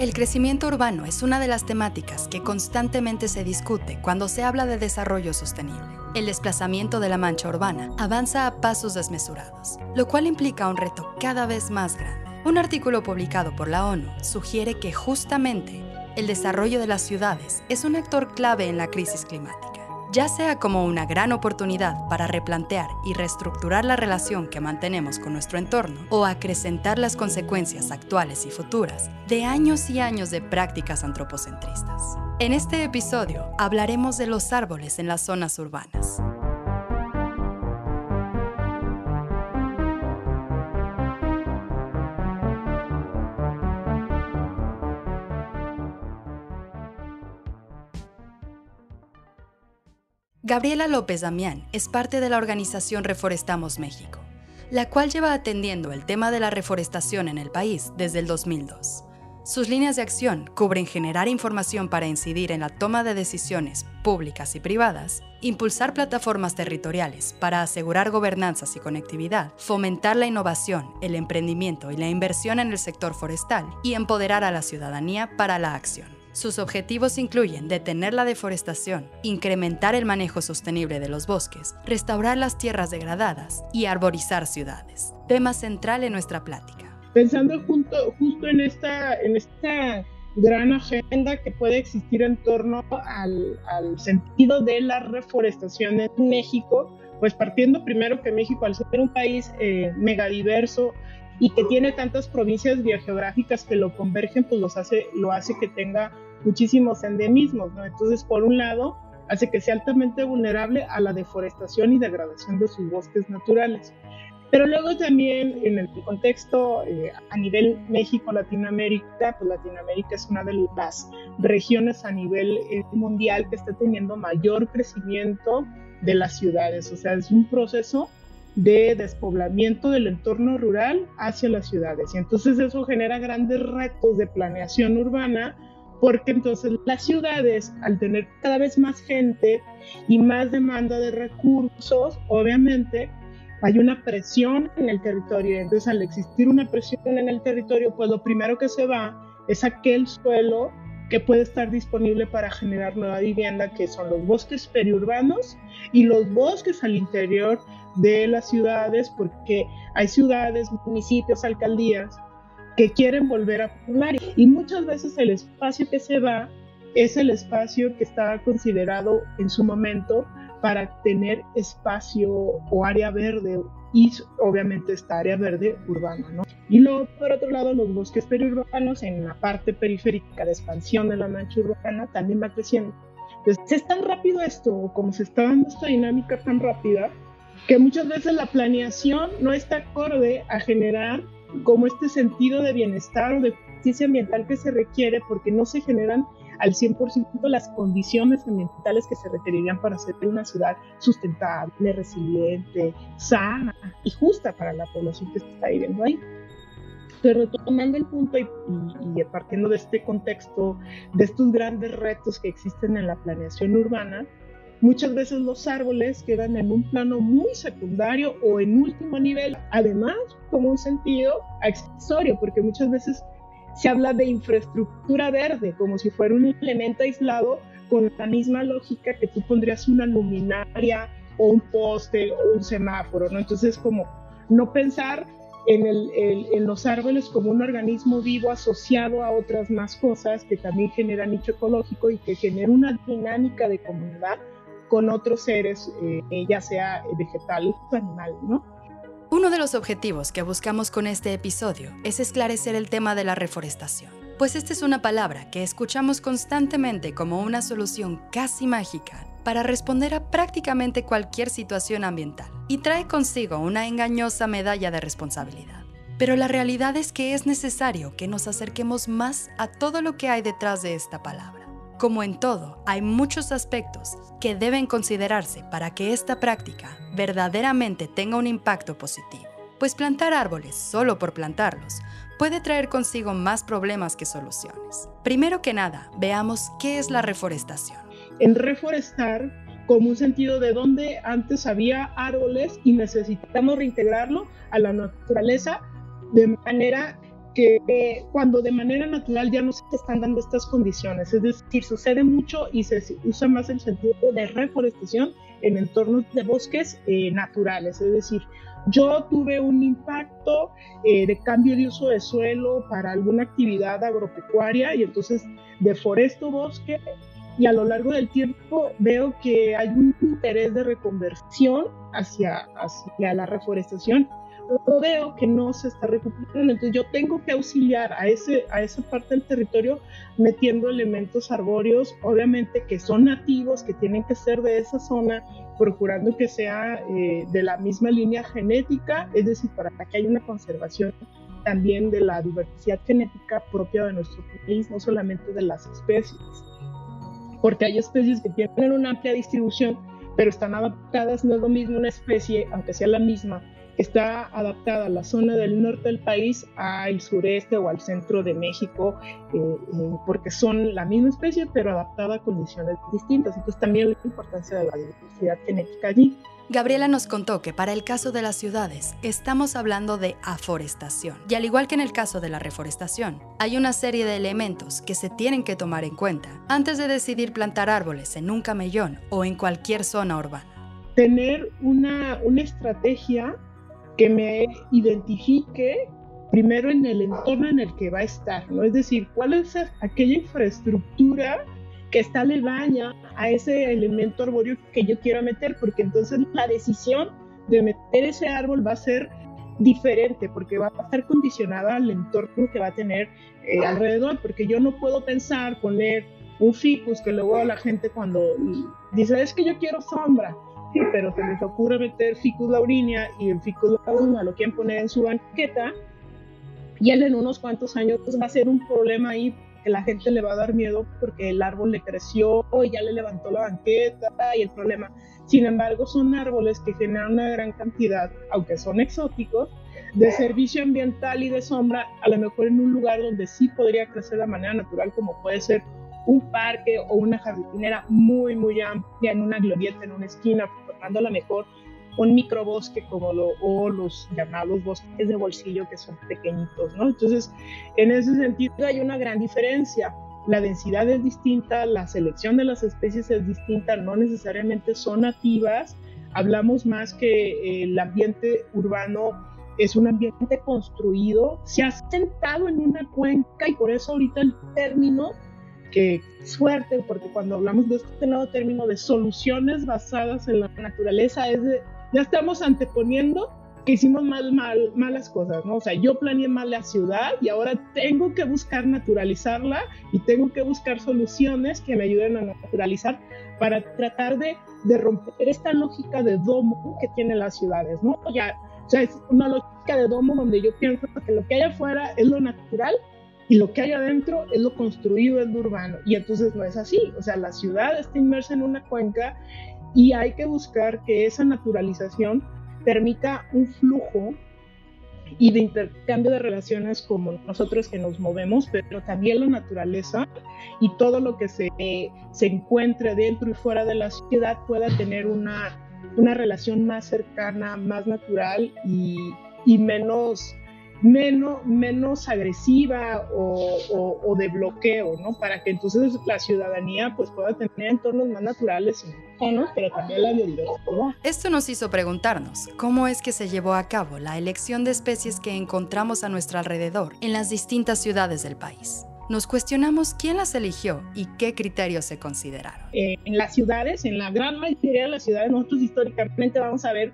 El crecimiento urbano es una de las temáticas que constantemente se discute cuando se habla de desarrollo sostenible. El desplazamiento de la mancha urbana avanza a pasos desmesurados, lo cual implica un reto cada vez más grande. Un artículo publicado por la ONU sugiere que justamente el desarrollo de las ciudades es un actor clave en la crisis climática ya sea como una gran oportunidad para replantear y reestructurar la relación que mantenemos con nuestro entorno o acrecentar las consecuencias actuales y futuras de años y años de prácticas antropocentristas. En este episodio hablaremos de los árboles en las zonas urbanas. Gabriela López Damián es parte de la organización Reforestamos México, la cual lleva atendiendo el tema de la reforestación en el país desde el 2002. Sus líneas de acción cubren generar información para incidir en la toma de decisiones públicas y privadas, impulsar plataformas territoriales para asegurar gobernanzas y conectividad, fomentar la innovación, el emprendimiento y la inversión en el sector forestal y empoderar a la ciudadanía para la acción. Sus objetivos incluyen detener la deforestación, incrementar el manejo sostenible de los bosques, restaurar las tierras degradadas y arborizar ciudades. Tema central en nuestra plática. Pensando justo en esta, en esta gran agenda que puede existir en torno al, sentido de la reforestación en México, pues partiendo primero que México, al ser un país eh, megadiverso, y que tiene tantas provincias biogeográficas que lo convergen, pues los hace, lo hace que tenga muchísimos endemismos, ¿no? Entonces, por un lado, hace que sea altamente vulnerable a la deforestación y degradación de sus bosques naturales. Pero luego también en el contexto eh, a nivel México-Latinoamérica, pues Latinoamérica es una de las regiones a nivel eh, mundial que está teniendo mayor crecimiento de las ciudades. O sea, es un proceso de despoblamiento del entorno rural hacia las ciudades. Y entonces eso genera grandes retos de planeación urbana, porque entonces las ciudades, al tener cada vez más gente y más demanda de recursos, obviamente hay una presión en el territorio. Entonces, al existir una presión en el territorio, pues lo primero que se va es aquel suelo que puede estar disponible para generar nueva vivienda, que son los bosques periurbanos y los bosques al interior de las ciudades, porque hay ciudades, municipios, alcaldías que quieren volver a poblar y muchas veces el espacio que se va es el espacio que estaba considerado en su momento para tener espacio o área verde y obviamente esta área verde urbana, ¿no? Y luego, por otro lado, los bosques periurbanos en la parte periférica de expansión de la mancha urbana también va creciendo. Entonces, es tan rápido esto, como se está dando esta dinámica tan rápida, que muchas veces la planeación no está acorde a generar como este sentido de bienestar o de justicia ambiental que se requiere porque no se generan al 100% las condiciones ambientales que se requerirían para hacer una ciudad sustentable, resiliente, sana y justa para la población que está viviendo ahí. Pero retomando el punto y, y, partiendo de este contexto, de estos grandes retos que existen en la planeación urbana, muchas veces los árboles quedan en un plano muy secundario o en último nivel, además como un sentido accesorio, porque muchas veces se habla de infraestructura verde como si fuera un elemento aislado con la misma lógica que tú pondrías una luminaria o un poste o un semáforo, ¿no? Entonces como no pensar en, el, en, los árboles como un organismo vivo asociado a otras más cosas que también generan nicho ecológico y que genera una dinámica de comunidad con otros seres, eh, ya sea vegetal o animal, ¿no? Uno de los objetivos que buscamos con este episodio es esclarecer el tema de la reforestación, pues esta es una palabra que escuchamos constantemente como una solución casi mágica para responder a prácticamente cualquier situación ambiental y trae consigo una engañosa medalla de responsabilidad. Pero la realidad es que es necesario que nos acerquemos más a todo lo que hay detrás de esta palabra. Como en todo, hay muchos aspectos que deben considerarse para que esta práctica verdaderamente tenga un impacto positivo. Pues plantar árboles solo por plantarlos puede traer consigo más problemas que soluciones. Primero que nada, veamos qué es la reforestación. En reforestar, como un sentido de donde antes había árboles y necesitamos reintegrarlo a la naturaleza de manera que cuando de manera natural ya no se están dando estas condiciones, es decir, sucede mucho y se usa más el sentido de reforestación en entornos de bosques eh, naturales, es decir, yo tuve un impacto eh, de cambio de uso de suelo para alguna actividad agropecuaria y entonces deforesto bosque y a lo largo del tiempo veo que hay un interés de reconversión hacia, hacia la reforestación veo que no se está recuperando. Entonces yo tengo que auxiliar a, ese, a esa parte del territorio metiendo elementos arbóreos, obviamente que son nativos, que tienen que ser de esa zona, procurando que sea eh, de la misma línea genética, es decir, para que haya una conservación también de la diversidad genética propia de nuestro país, no solamente de las especies. Porque hay especies que tienen una amplia distribución, pero están adaptadas, no es lo mismo una especie, aunque sea la misma, está adaptada la zona del norte del país al sureste o al centro de México, eh, eh, porque son la misma especie, pero adaptada a condiciones distintas. Entonces también la importancia de la diversidad genética allí. Gabriela nos contó que para el caso de las ciudades estamos hablando de aforestación. Y al igual que en el caso de la reforestación, hay una serie de elementos que se tienen que tomar en cuenta antes de decidir plantar árboles en un camellón o en cualquier zona urbana. Tener una, una estrategia que me identifique primero en el entorno en el que va a estar, ¿no? Es decir, cuál es aquella infraestructura que está aledaña a ese elemento arbóreo que yo quiero meter, porque entonces la decisión de meter ese árbol va a ser diferente, porque va a estar condicionada al entorno que va a tener eh, alrededor, porque yo no puedo pensar poner un ficus que luego la gente cuando dice es que yo quiero sombra, pero se les ocurre meter Ficus laurinia y el Ficus laurinia lo quieren poner en su banqueta y él en unos cuantos años va a ser un problema ahí que la gente le va a dar miedo porque el árbol le creció y ya le levantó la banqueta y el problema. Sin embargo, son árboles que generan una gran cantidad, aunque son exóticos, de servicio ambiental y de sombra, a lo mejor en un lugar donde sí podría crecer de manera natural, como puede ser un parque o una jardinera muy, muy amplia en una glorieta, en una esquina, formando a lo mejor un microbosque como lo, o los llamados bosques de bolsillo que son pequeñitos, ¿no? Entonces, en ese sentido hay una gran diferencia. La densidad es distinta, la selección de las especies es distinta, no necesariamente son nativas. Hablamos más que el ambiente urbano es un ambiente construido, se ha sentado en una cuenca y por eso ahorita el término que suerte, porque cuando hablamos de este nuevo término de soluciones basadas en la naturaleza, es de, ya estamos anteponiendo que hicimos mal, mal, malas cosas, ¿no? O sea, yo planeé mal la ciudad y ahora tengo que buscar naturalizarla y tengo que buscar soluciones que me ayuden a naturalizar para tratar de, de romper esta lógica de domo que tienen las ciudades, ¿no? Ya, o sea, es una lógica de domo donde yo pienso que lo que hay afuera es lo natural y lo que hay adentro es lo construido, es lo urbano. Y entonces no es así. O sea, la ciudad está inmersa en una cuenca y hay que buscar que esa naturalización permita un flujo y de intercambio de relaciones como nosotros que nos movemos, pero también la naturaleza y todo lo que se, se encuentre dentro y fuera de la ciudad pueda tener una, una relación más cercana, más natural y, y menos menos, menos agresiva o, de bloqueo, ¿no? Para que entonces la ciudadanía pues pueda tener entornos más naturales pero también la biodiversidad. Esto nos hizo preguntarnos, ¿cómo es que se llevó a cabo la elección de especies que encontramos a nuestro alrededor en las distintas ciudades del país? Nos cuestionamos quién las eligió y qué criterios se consideraron. Eh, en las ciudades, en la gran mayoría de las ciudades, nosotros históricamente vamos a ver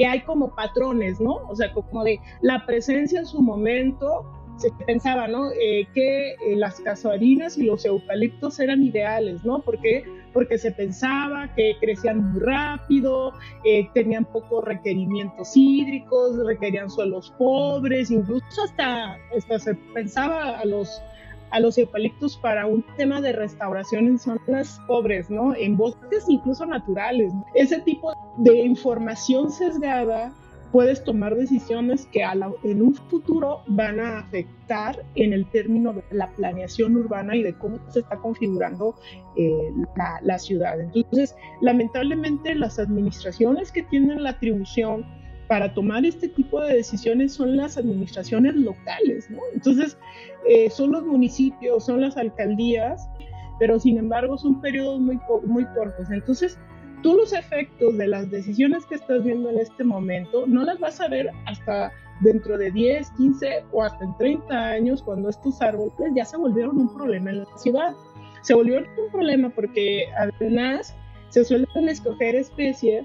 que hay como patrones, ¿no? O sea, como de la presencia en su momento, se pensaba, ¿no? Eh, que eh, las casuarinas y los eucaliptos eran ideales, ¿no? Porque porque se pensaba que crecían muy rápido, eh, tenían pocos requerimientos hídricos, requerían suelos pobres, incluso hasta, hasta se pensaba a los a los eucaliptos para un tema de restauración en zonas pobres, ¿no? En bosques incluso naturales. Ese tipo de información sesgada puedes tomar decisiones que en un futuro van a afectar en el término de la planeación urbana y de cómo se está configurando eh, la, la ciudad. Entonces, lamentablemente las administraciones que tienen la atribución para tomar este tipo de decisiones son las administraciones locales, ¿no? Entonces, eh, son los municipios, son las alcaldías, pero sin embargo son periodos muy, muy cortos. Entonces, tú los efectos de las decisiones que estás viendo en este momento no las vas a ver hasta dentro de 10, 15 o hasta en 30 años cuando estos árboles ya se volvieron un problema en la ciudad. Se volvieron un problema porque además se suelen escoger especies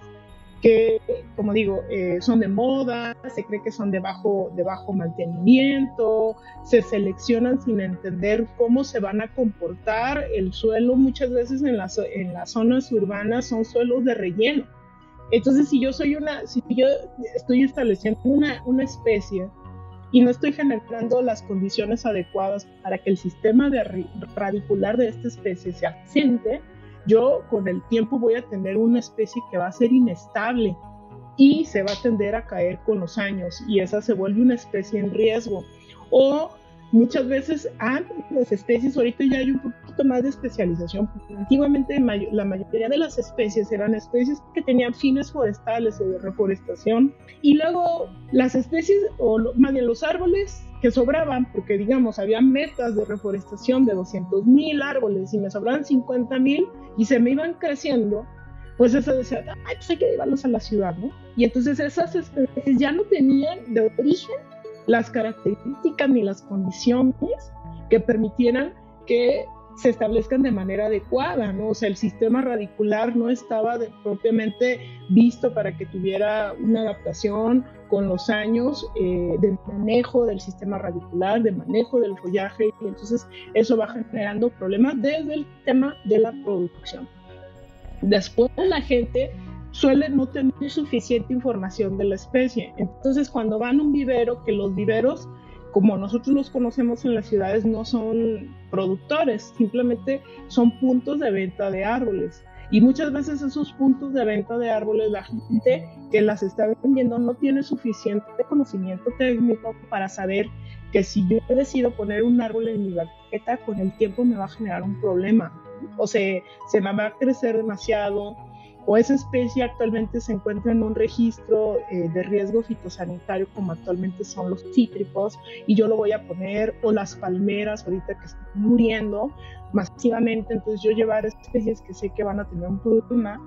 que, como digo, eh, son de moda, se cree que son de bajo, de bajo mantenimiento, se seleccionan sin entender cómo se van a comportar. El suelo muchas veces en las, en las zonas urbanas son suelos de relleno. Entonces, si yo soy una, si yo estoy estableciendo una, una especie y no estoy generando las condiciones adecuadas para que el sistema de radicular de esta especie se asiente, yo con el tiempo voy a tener una especie que va a ser inestable y se va a tender a caer con los años y esa se vuelve una especie en riesgo. O muchas veces antes las especies, ahorita ya hay un poquito más de especialización, antiguamente la mayoría de las especies eran especies que tenían fines forestales o de reforestación y luego las especies o más bien los árboles que sobraban, porque digamos, había metas de reforestación de 200 mil árboles y me sobraban 50 mil y se me iban creciendo, pues eso decía, ay, pues hay que llevarlos a la ciudad, ¿no? Y entonces esas especies ya no tenían de origen las características ni las condiciones que permitieran que se establezcan de manera adecuada, ¿no? O sea, el sistema radicular no estaba propiamente visto para que tuviera una adaptación con los años eh, de manejo del sistema radicular, de manejo del follaje, y entonces eso va generando problemas desde el tema de la producción. Después la gente suele no tener suficiente información de la especie. Entonces, cuando van a un vivero, que los viveros como nosotros los conocemos en las ciudades, no son productores, simplemente son puntos de venta de árboles. Y muchas veces esos puntos de venta de árboles, la gente que las está vendiendo no tiene suficiente conocimiento técnico para saber que si yo decido poner un árbol en mi banqueta, con el tiempo me va a generar un problema. O sea, se me va a crecer demasiado, o esa especie actualmente se encuentra en un registro eh, de riesgo fitosanitario como actualmente son los cítricos y yo lo voy a poner o las palmeras ahorita que están muriendo masivamente entonces yo llevar especies que sé que van a tener un problema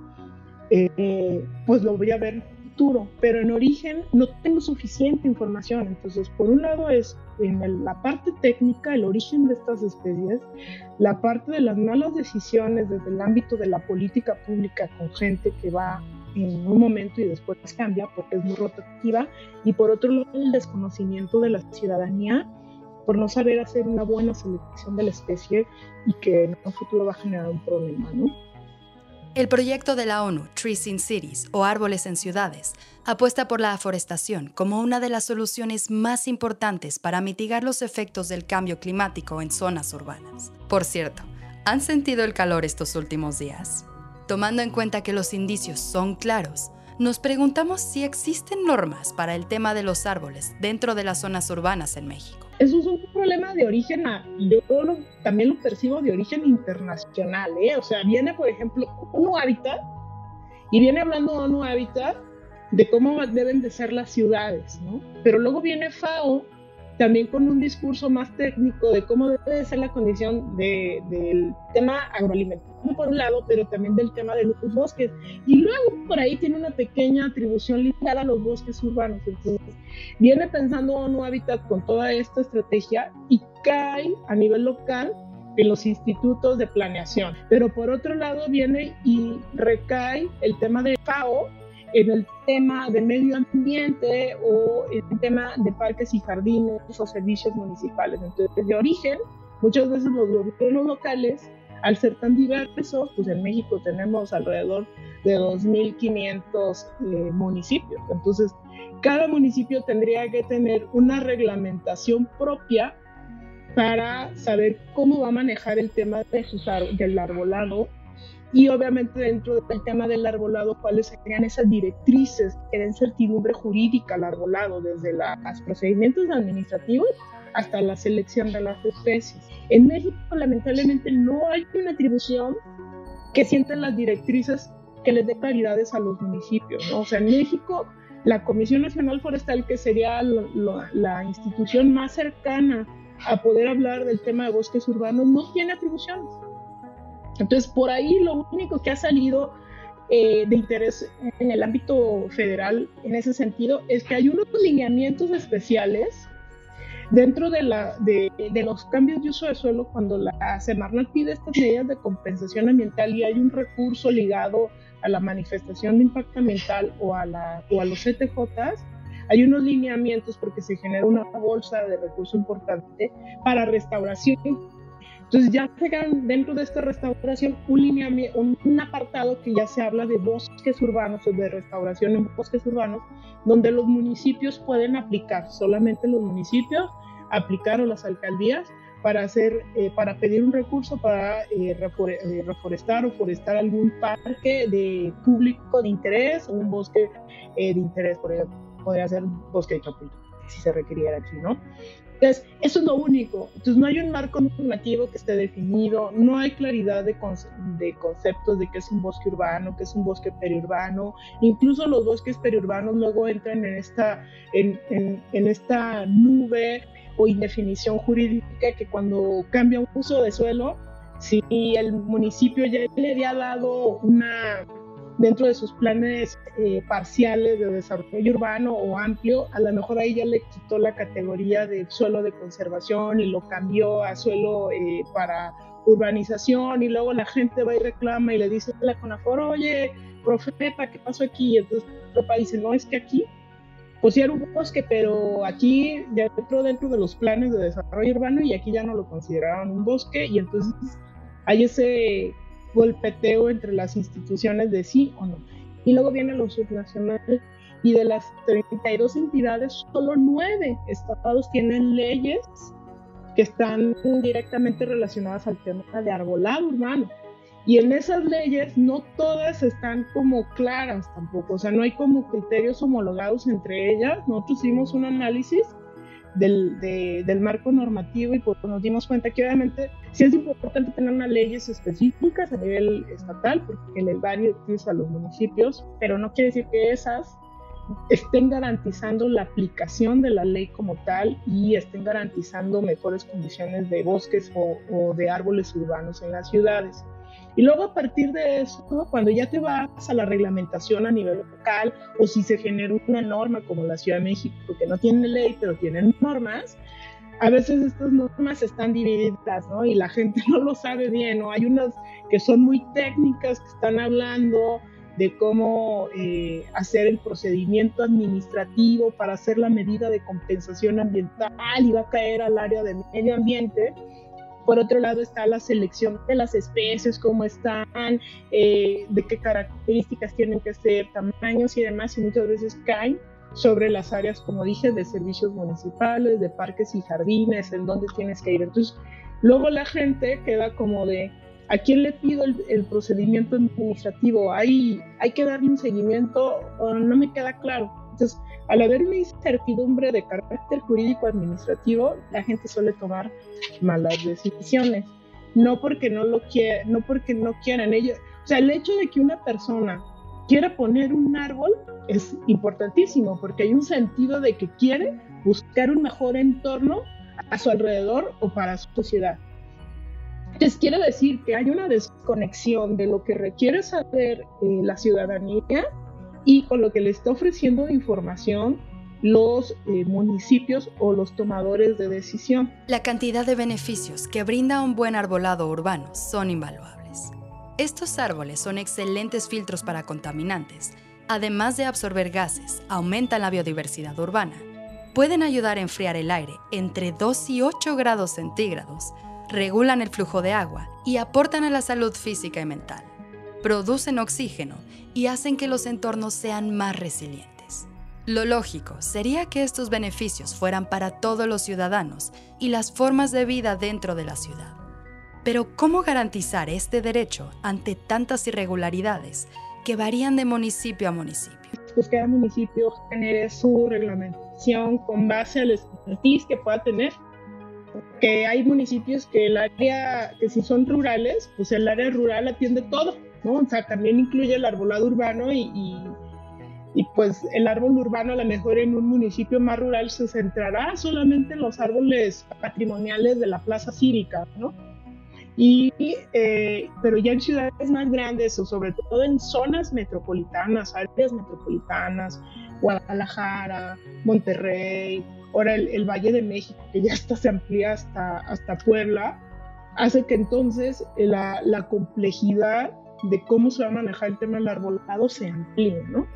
eh, pues lo voy a ver pero en origen no tengo suficiente información. Entonces, por un lado es en la parte técnica, el origen de estas especies, la parte de las malas decisiones desde el ámbito de la política pública con gente que va en un momento y después cambia porque es muy rotativa, y por otro lado el desconocimiento de la ciudadanía por no saber hacer una buena selección de la especie y que en un futuro va a generar un problema, ¿no? El proyecto de la ONU, Trees in Cities o Árboles en Ciudades, apuesta por la aforestación como una de las soluciones más importantes para mitigar los efectos del cambio climático en zonas urbanas. Por cierto, ¿han sentido el calor estos últimos días? Tomando en cuenta que los indicios son claros, nos preguntamos si existen normas para el tema de los árboles dentro de las zonas urbanas en México. Eso es un problema de origen, yo también lo percibo de origen internacional, ¿eh? o sea, viene por ejemplo ONU Habitat y viene hablando ONU Habitat de cómo deben de ser las ciudades, ¿no? Pero luego viene FAO también con un discurso más técnico de cómo debe ser la condición del tema agroalimentario, por un lado, pero también del tema de los bosques. Y luego por ahí tiene una pequeña atribución ligada a los bosques urbanos. Entonces, viene pensando ONU Habitat con toda esta estrategia y cae a nivel local en los institutos de planeación. Pero por otro lado viene y recae el tema de FAO en el tema de medio ambiente o en el tema de parques y jardines o servicios municipales. Entonces, de origen, muchas veces los gobiernos locales, al ser tan diversos, pues en México tenemos alrededor de 2.500 eh, municipios. Entonces, cada municipio tendría que tener una reglamentación propia para saber cómo va a manejar el tema de del arbolado y obviamente dentro del tema del arbolado, cuáles serían esas directrices que den certidumbre jurídica al arbolado, desde los procedimientos administrativos hasta la selección de las especies. En México, lamentablemente, no hay una atribución que sientan las directrices que les dé claridades a los municipios. O sea, en México la Comisión Nacional Forestal, que sería la institución más cercana a poder hablar del tema de bosques urbanos, no tiene atribuciones. Entonces, por ahí lo único que ha salido eh, de interés en el ámbito federal en ese sentido es que hay unos lineamientos especiales dentro de, la, de, de, los cambios de uso de suelo cuando la Semarnat pide estas medidas de compensación ambiental y hay un recurso ligado a la manifestación de impacto ambiental o a, la, o a los CTJs, hay unos lineamientos porque se genera una bolsa de recursos importante para restauración. Entonces ya llegan dentro de esta restauración un, un, apartado que ya se habla de bosques urbanos o de restauración en bosques urbanos, donde los municipios pueden aplicar, solamente los municipios aplicar o las alcaldías para hacer, eh, para pedir un recurso para eh, eh, reforestar o forestar algún parque de público de interés o un bosque de interés, por ejemplo podría ser bosque de si se requiriera aquí, ¿no? Entonces, eso es lo único. Entonces, no hay un marco normativo que esté definido, no hay claridad de, de conceptos de qué es un bosque urbano, qué es un bosque periurbano. Incluso los bosques periurbanos luego entran en esta, en, en, en esta nube o indefinición jurídica que cuando cambia un uso de suelo, si el municipio ya le había dado una dentro de sus planes eh, parciales de desarrollo urbano o amplio, a lo mejor ahí ya le quitó la categoría de suelo de conservación y lo cambió a suelo eh, para urbanización y luego la gente va y reclama y le dice a la CONAFOR, oye, profeta, ¿qué pasó aquí? Y entonces Europa dice, no, es que aquí, pues era un bosque, pero aquí ya entró dentro de los planes de desarrollo urbano y aquí ya no lo consideraban un bosque y entonces hay ese golpeteo entre las instituciones de sí o no. Y luego viene lo subnacional y de las 32 entidades, solo 9 estados tienen leyes que están directamente relacionadas al tema de arbolado urbano. Y en esas leyes no todas están como claras tampoco, o sea, no hay como criterios homologados entre ellas. Nosotros hicimos un análisis del, del, marco normativo y pues nos dimos cuenta que obviamente sí es importante tener unas leyes específicas a nivel estatal porque les da directrices a los municipios, pero no quiere decir que esas estén garantizando la aplicación de la ley como tal y estén garantizando mejores condiciones de bosques o de árboles urbanos en las ciudades. Y luego a partir de eso, cuando ya te vas a la reglamentación a nivel local o si se genera una norma como la Ciudad de México, que no tiene ley, pero tiene normas, a veces estas normas están divididas, ¿no? Y la gente no lo sabe bien, ¿no? Hay unas que son muy técnicas, que están hablando de cómo eh, hacer el procedimiento administrativo para hacer la medida de compensación ambiental y va a caer al área de medio ambiente por otro lado está la selección de las especies, cómo están, eh, de qué características tienen que ser, tamaños y demás, y muchas veces caen sobre las áreas, como dije, de servicios municipales, de parques y jardines, en dónde tienes que ir. Entonces, luego la gente queda como de, ¿a quién le pido el, procedimiento administrativo? ¿Hay, ¿Hay que darle un seguimiento? ¿O no me queda claro? Entonces, al haber una incertidumbre de carácter jurídico administrativo, la gente suele tomar malas decisiones. No porque no lo quiera, no porque no quieran ellos. O sea, el hecho de que una persona quiera poner un árbol es importantísimo porque hay un sentido de que quiere buscar un mejor entorno a su alrededor o para su sociedad. Entonces quiere decir que hay una desconexión de lo que requiere saber eh, la ciudadanía y con lo que le está ofreciendo información los eh, municipios o los tomadores de decisión. La cantidad de beneficios que brinda un buen arbolado urbano son invaluables. Estos árboles son excelentes filtros para contaminantes, además de absorber gases, aumentan la biodiversidad urbana, pueden ayudar a enfriar el aire entre 2 y 8 grados centígrados, regulan el flujo de agua y aportan a la salud física y mental producen oxígeno y hacen que los entornos sean más resilientes. Lo lógico sería que estos beneficios fueran para todos los ciudadanos y las formas de vida dentro de la ciudad. Pero ¿cómo garantizar este derecho ante tantas irregularidades que varían de municipio a municipio? Pues cada municipio genere su reglamentación con base al expertise que pueda tener que hay municipios que el área, que si son rurales, pues el área rural atiende todo, ¿no? O sea, también incluye el arbolado urbano y, pues el árbol urbano a lo mejor en un municipio más rural se centrará solamente en los árboles patrimoniales de la plaza cívica, ¿no? Y, eh, pero ya en ciudades más grandes o sobre todo en zonas metropolitanas, áreas metropolitanas, Guadalajara, Monterrey, ahora el, Valle de México, que ya hasta se amplía hasta, hasta Puebla, hace que entonces la complejidad de cómo se va a manejar el tema del arbolado se amplíe, ¿no?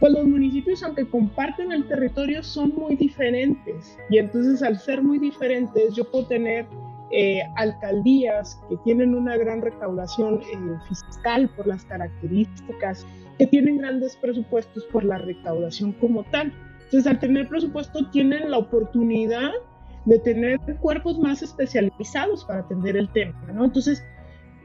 pues los municipios, aunque comparten el territorio, son muy diferentes. Y entonces al ser muy diferentes, yo puedo tener eh, alcaldías que tienen una gran recaudación eh, fiscal por las características, que tienen grandes presupuestos por la recaudación como tal. Entonces al tener presupuesto tienen la oportunidad de tener cuerpos más especializados para atender el tema, ¿no? Entonces,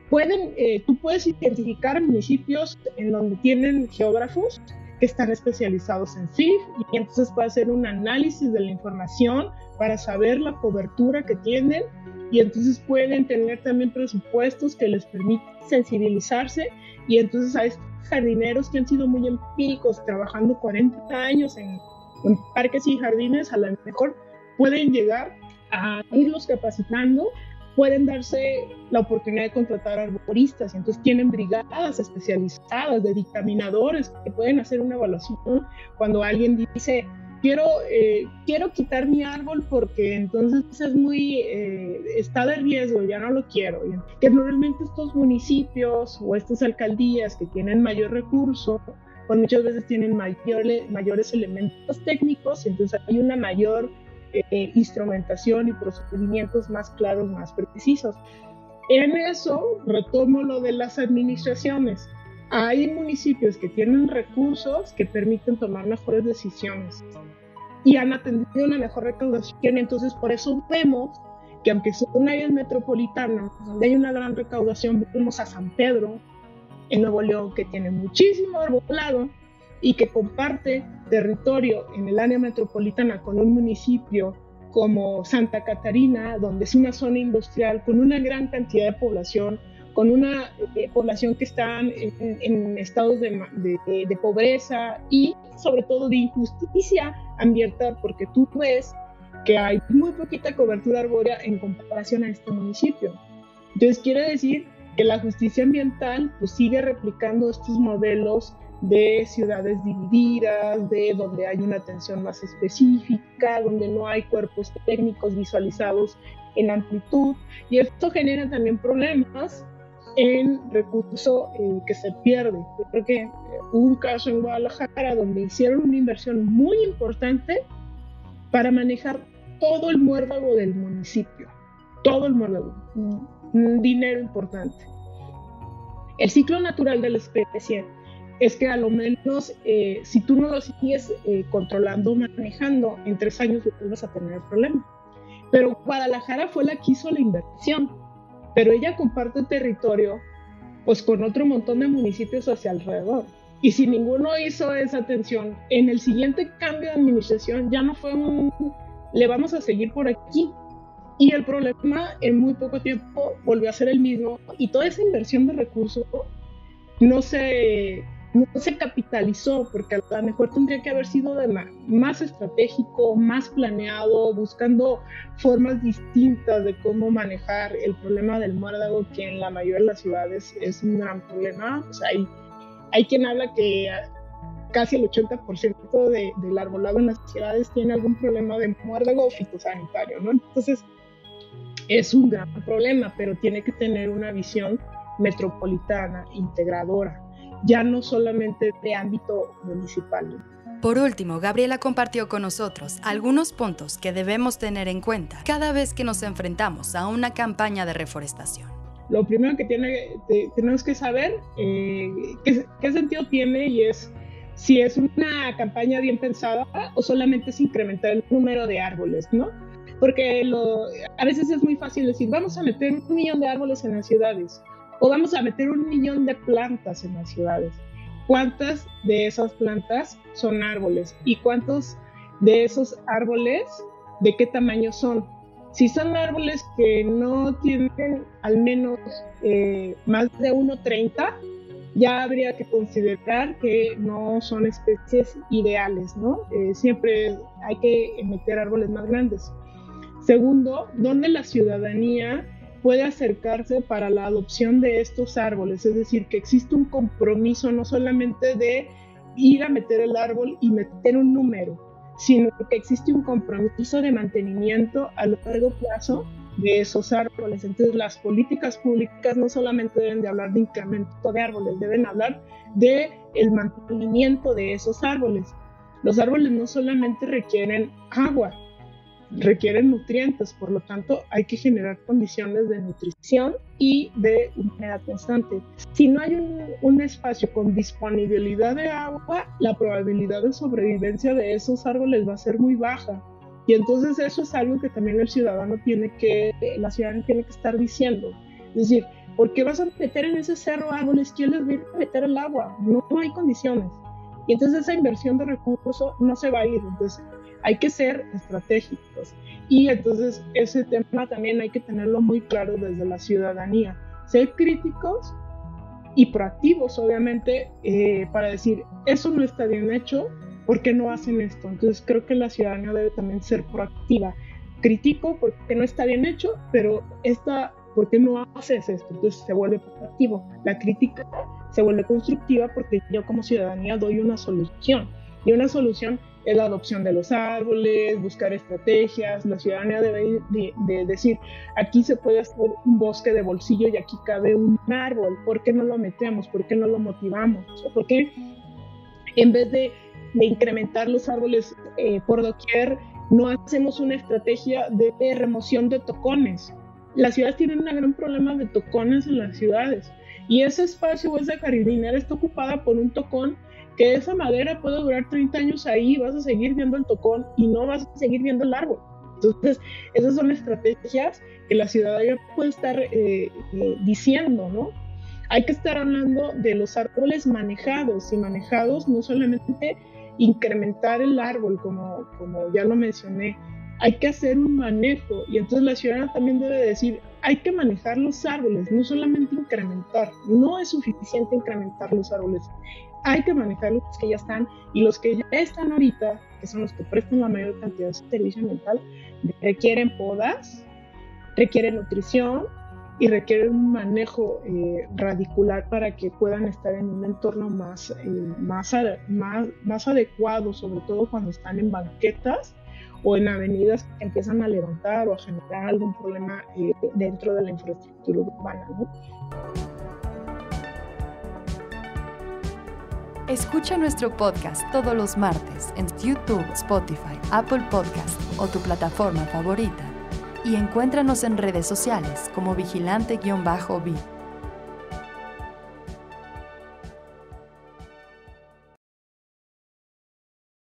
pueden, eh, tú puedes identificar municipios en donde tienen geógrafos que están especializados en CIF y entonces puede hacer un análisis de la información para saber la cobertura que tienen y entonces pueden tener también presupuestos que les permiten sensibilizarse y entonces estos jardineros que han sido muy empíricos trabajando 40 años en, en parques y jardines a lo mejor pueden llegar a irlos capacitando pueden darse la oportunidad de contratar arboristas, entonces tienen brigadas especializadas de dictaminadores que pueden hacer una evaluación cuando alguien dice, quiero, eh, quiero quitar mi árbol porque entonces es muy, eh, está de riesgo, ya no lo quiero. Que normalmente estos municipios o estas alcaldías que tienen mayor recurso, pues muchas veces tienen mayores, mayores elementos técnicos, y entonces hay una mayor eh, instrumentación y procedimientos más claros, más precisos. En eso retomo lo de las administraciones. Hay municipios que tienen recursos que permiten tomar mejores decisiones y han atendido una mejor recaudación. Entonces, por eso vemos que aunque son áreas metropolitanas, donde hay una gran recaudación, vemos a San Pedro, en Nuevo León, que tiene muchísimo arbolado, y que comparte territorio en el área metropolitana con un municipio como Santa Catarina, donde es una zona industrial con una gran cantidad de población, con una eh, población que está en, estados de, de, pobreza y sobre todo de injusticia ambiental, porque tú ves que hay muy poquita cobertura arbórea en comparación a este municipio. Entonces quiere decir que la justicia ambiental pues, sigue replicando estos modelos de ciudades divididas, de donde hay una atención más específica, donde no hay cuerpos técnicos visualizados en amplitud y esto genera también problemas en recurso eh, que se pierde. Yo creo que hubo un caso en Guadalajara donde hicieron una inversión muy importante para manejar todo el muérdago del municipio, todo el muérdago, un dinero importante. El ciclo natural de la especie es que a lo menos eh, si tú no lo sigues eh, controlando, manejando, en tres años vas a tener el problema. Pero Guadalajara fue la que hizo la inversión, pero ella comparte territorio pues con otro montón de municipios hacia alrededor. Y si ninguno hizo esa atención, en el siguiente cambio de administración ya no fue un, le vamos a seguir por aquí. Y el problema en muy poco tiempo volvió a ser el mismo y toda esa inversión de recursos no se no se capitalizó, porque a lo mejor tendría que haber sido de más estratégico, más planeado, buscando formas distintas de cómo manejar el problema del muérdago, que en la mayoría de las ciudades es un gran problema. O sea, hay, hay quien habla que casi el 80% de, del arbolado en las ciudades tiene algún problema de muérdago fitosanitario, ¿no? Entonces, es un gran problema, pero tiene que tener una visión metropolitana, integradora ya no solamente de ámbito municipal. Por último, Gabriela compartió con nosotros algunos puntos que debemos tener en cuenta cada vez que nos enfrentamos a una campaña de reforestación. Lo primero que tiene, tenemos que saber eh, qué, qué sentido tiene y es si es una campaña bien pensada o solamente es incrementar el número de árboles, ¿no? Porque lo, a veces es muy fácil decir, vamos a meter un millón de árboles en las ciudades o vamos a meter un millón de plantas en las ciudades. ¿Cuántas de esas plantas son árboles? ¿Y cuántos de esos árboles de qué tamaño son? Si son árboles que no tienen al menos eh, más de 1,30, ya habría que considerar que no son especies ideales, ¿no? Eh, siempre hay que meter árboles más grandes. Segundo, ¿dónde la ciudadanía puede acercarse para la adopción de estos árboles? Es decir, que existe un compromiso no solamente de ir a meter el árbol y meter un número, sino que existe un compromiso de mantenimiento a largo plazo de esos árboles. Entonces las políticas públicas no solamente deben de hablar de incremento de árboles, deben hablar de el mantenimiento de esos árboles. Los árboles no solamente requieren agua, requieren nutrientes, por lo tanto hay que generar condiciones de nutrición y de humedad constante. Si no hay un, espacio con disponibilidad de agua, la probabilidad de sobrevivencia de esos árboles va a ser muy baja. Y entonces eso es algo que también el ciudadano tiene que, la ciudadanía tiene que estar diciendo. Es decir, ¿por qué vas a meter en ese cerro árboles? ¿Quién les va a meter el agua? No, no hay condiciones. Y entonces esa inversión de recursos no se va a ir. Entonces hay que ser estratégicos. Y entonces ese tema también hay que tenerlo muy claro desde la ciudadanía. Ser críticos y proactivos, obviamente, eh, para decir, eso no está bien hecho, ¿por qué no hacen esto? Entonces creo que la ciudadanía debe también ser proactiva. Critico porque no está bien hecho, pero esta, ¿por qué no haces esto? Entonces se vuelve proactivo. La crítica se vuelve constructiva porque yo como ciudadanía doy una solución. Y una solución es la adopción de los árboles, buscar estrategias. La ciudadanía debe de, decir, aquí se puede hacer un bosque de bolsillo y aquí cabe un árbol. ¿Por qué no lo metemos? ¿Por qué no lo motivamos? ¿Por qué en vez de incrementar los árboles eh, por doquier, no hacemos una estrategia de, remoción de tocones. Las ciudades tienen un gran problema de tocones en las ciudades y ese espacio esa jardinera está ocupada por un tocón que esa madera puede durar 30 años ahí, vas a seguir viendo el tocón y no vas a seguir viendo el árbol. Entonces, esas son estrategias que la ciudadanía puede estar eh, eh, diciendo, ¿no? Hay que estar hablando de los árboles manejados y manejados no solamente incrementar el árbol, como, como ya lo mencioné, hay que hacer un manejo y entonces la ciudadana también debe decir, hay que manejar los árboles, no solamente incrementar, no es suficiente incrementar los árboles, hay que manejar los que ya están y los que ya están ahorita, que son los que prestan la mayor cantidad de servicio ambiental, requieren podas, requieren nutrición, y requieren un manejo eh, radicular para que puedan estar en un entorno más, eh, más, más, más adecuado, sobre todo cuando están en banquetas o en avenidas que empiezan a levantar o a generar algún problema eh, dentro de la infraestructura urbana. Escucha nuestro podcast todos los martes en YouTube, Spotify, Apple Podcast o tu plataforma favorita y encuéntranos en redes sociales como vigilante-vi.